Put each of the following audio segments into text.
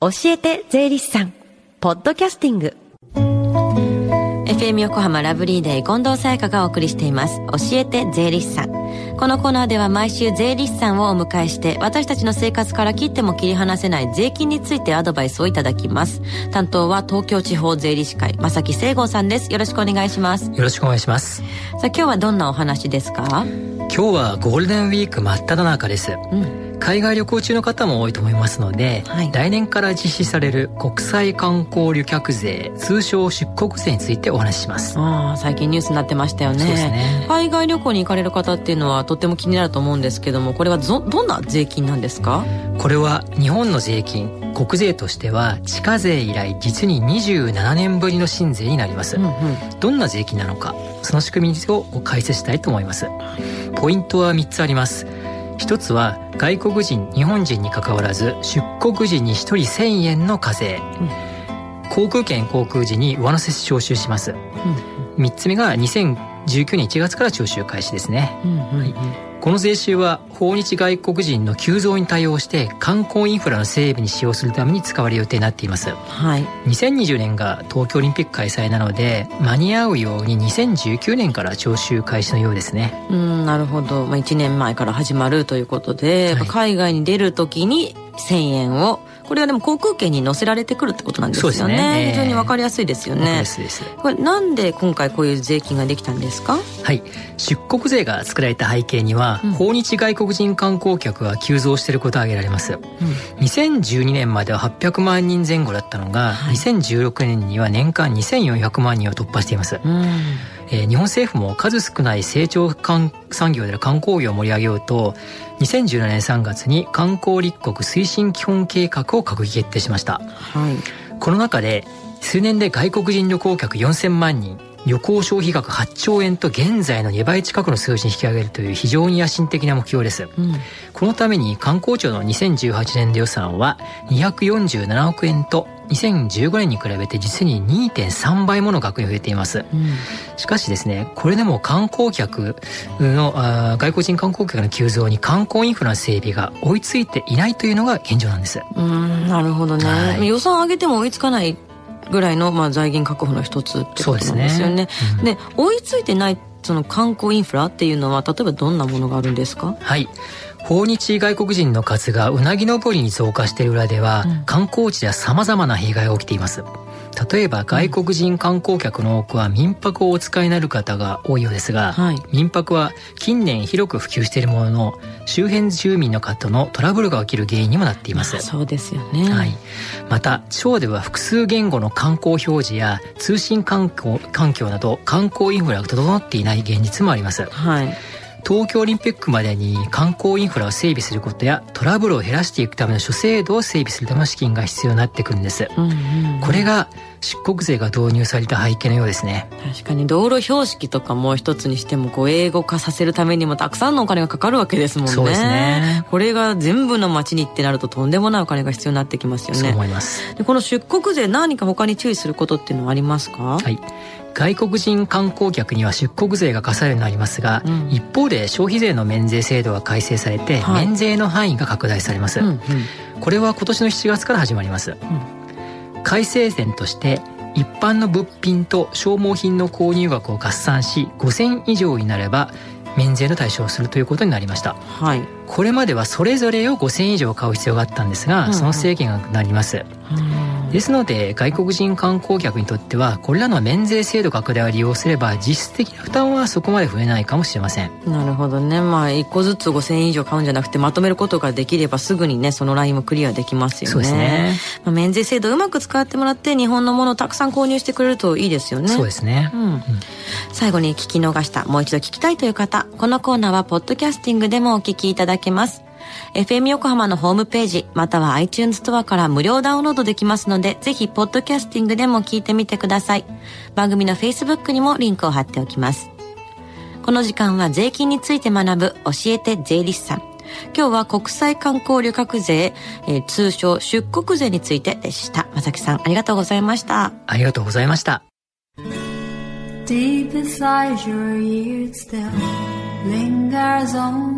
教えて税理士さんポッドキャスティング。FM 横浜ラブリーデー近藤沙耶香がお送りしています。教えて税理士さん。このコーナーでは毎週税理士さんをお迎えして私たちの生活から切っても切り離せない税金についてアドバイスをいただきます。担当は東京地方税理士会正木聖吾さんです。よろしくお願いします。よろしくお願いします。さあ今日はどんなお話ですか？今日はゴールデンウィーク真っ只中です、うん海外旅行中の方も多いと思いますので、はい、来年から実施される国際観光旅客税通称出国税についてお話しします。ああ最近ニュースになってましたよね。ね。海外旅行に行かれる方っていうのはとっても気になると思うんですけどもこれはどどんな税金なんですか？これは日本の税金国税としては地価税以来実に27年ぶりの新税になります、うんうん、どんな税金なのかその仕組みを解説したいと思います。ポイントは3つあります一つは外国人日本人にかかわらず出国時に1人1000円の課税、うん、航空券航空時に上乗せ徴収します、うん、3つ目が2019年1月から徴収開始ですね、うんうんうん、はいこの税収は訪日外国人の急増に対応して観光インフラの整備に使用するために使われる予定になっています、はい、2020年が東京オリンピック開催なので間に合うように2019年から徴収開始のようですね。うんなるほど、まあ、1年前から始まるということで、はい、海外に出るときに1000円をこれはでも航空券に載せられてくるってことなんですよね、ね、非常に分かりやすいですよね。これなんで今回こういう税金ができたんですか？はい。出国税が作られた背景には、うん、訪日外国人観光客が急増していることが挙げられます、うん、2012年までは800万人前後だったのが、はい、2016年には年間2400万人を突破しています、うんえー、日本政府も数少ない成長産業である観光業を盛り上げようと2017年3月に観光立国推進基本計画を閣議決定しました、はい、この中で数年で外国人旅行客4000万人旅行消費額8兆円と現在の2倍近くの数字に引き上げるという非常に野心的な目標です、うん、このために観光庁の2018年度予算は247億円と2015年に比べて実に2.3倍もの額に増えています、うん、しかしですねこれでも観光客の外国人観光客の急増に観光インフラの整備が追いついていないというのが現状なんです。うんなるほどね、はい、予算上げても追いつかないぐらいの、まあ、財源確保の一つってことなんですよね。で、ね。うん、追いついてないその観光インフラっていうのは例えばどんなものがあるんですか？はい訪日外国人の数がうなぎ登りに増加している裏では、うん、観光地では様々な弊害が起きています。例えば外国人観光客の多くは民泊をお使いになる方が多いようですが、はい、民泊は近年広く普及しているものの周辺住民の方のトラブルが起きる原因にもなっています、そうですよね、はい、また地方では複数言語の観光表示や通信環境環境など観光インフラが整っていない現実もあります、はい東京オリンピックまでに観光インフラを整備することやトラブルを減らしていくための諸制度を整備するための資金が必要になってくるんです、うんうんうん、これが出国税が導入された背景のようですね。確かに道路標識とかも一つにしてもこう英語化させるためにもたくさんのお金がかかるわけですもんね。そうですね。これが全部の街にってなるととんでもないお金が必要になってきますよね。そう思います。でこの出国税何か他に注意することっていうのはありますか？はい外国人観光客には出国税が課されるようになりますが、うん、一方で消費税の免税制度が改正されて、はい、免税の範囲が拡大されます、うんうん、これは今年の7月から始まります、うん、改正点として一般の物品と消耗品の購入額を合算し5000以上になれば免税の対象をするということになりました、はい、これまではそれぞれを5000以上買う必要があったんですが、うんうん、その制限がなります、うんですので外国人観光客にとってはこれらの免税制度拡大を利用すれば実質的な負担はそこまで増えないかもしれません。なるほどね。まあ1個ずつ5000円以上買うんじゃなくてまとめることができればすぐにねそのラインもクリアできますよね。そうですね、まあ、免税制度うまく使ってもらって日本のものをたくさん購入してくれるといいですよね。そうですね、うん、うん、最後に聞き逃したもう一度聞きたいという方このコーナーはポッドキャスティングでもお聞きいただけます FM 横浜のホームページ、または iTunes ストアから無料ダウンロードできますので、ぜひ、ポッドキャスティングでも聞いてみてください。番組の Facebook にもリンクを貼っておきます。この時間は税金について学ぶ教えて税理士さん。今日は国際観光旅客税、えー、通称出国税についてでした。まさきさん、ありがとうございました。ありがとうございました。Deep inside your ears still lingers on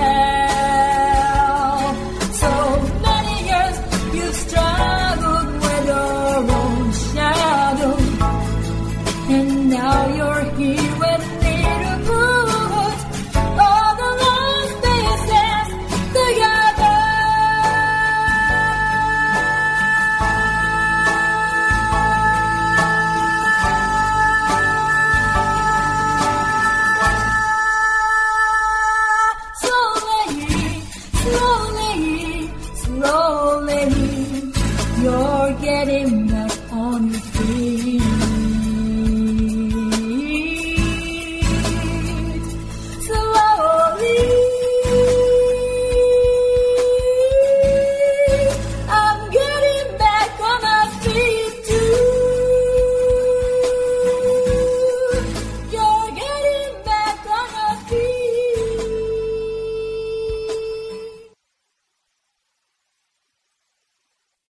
getting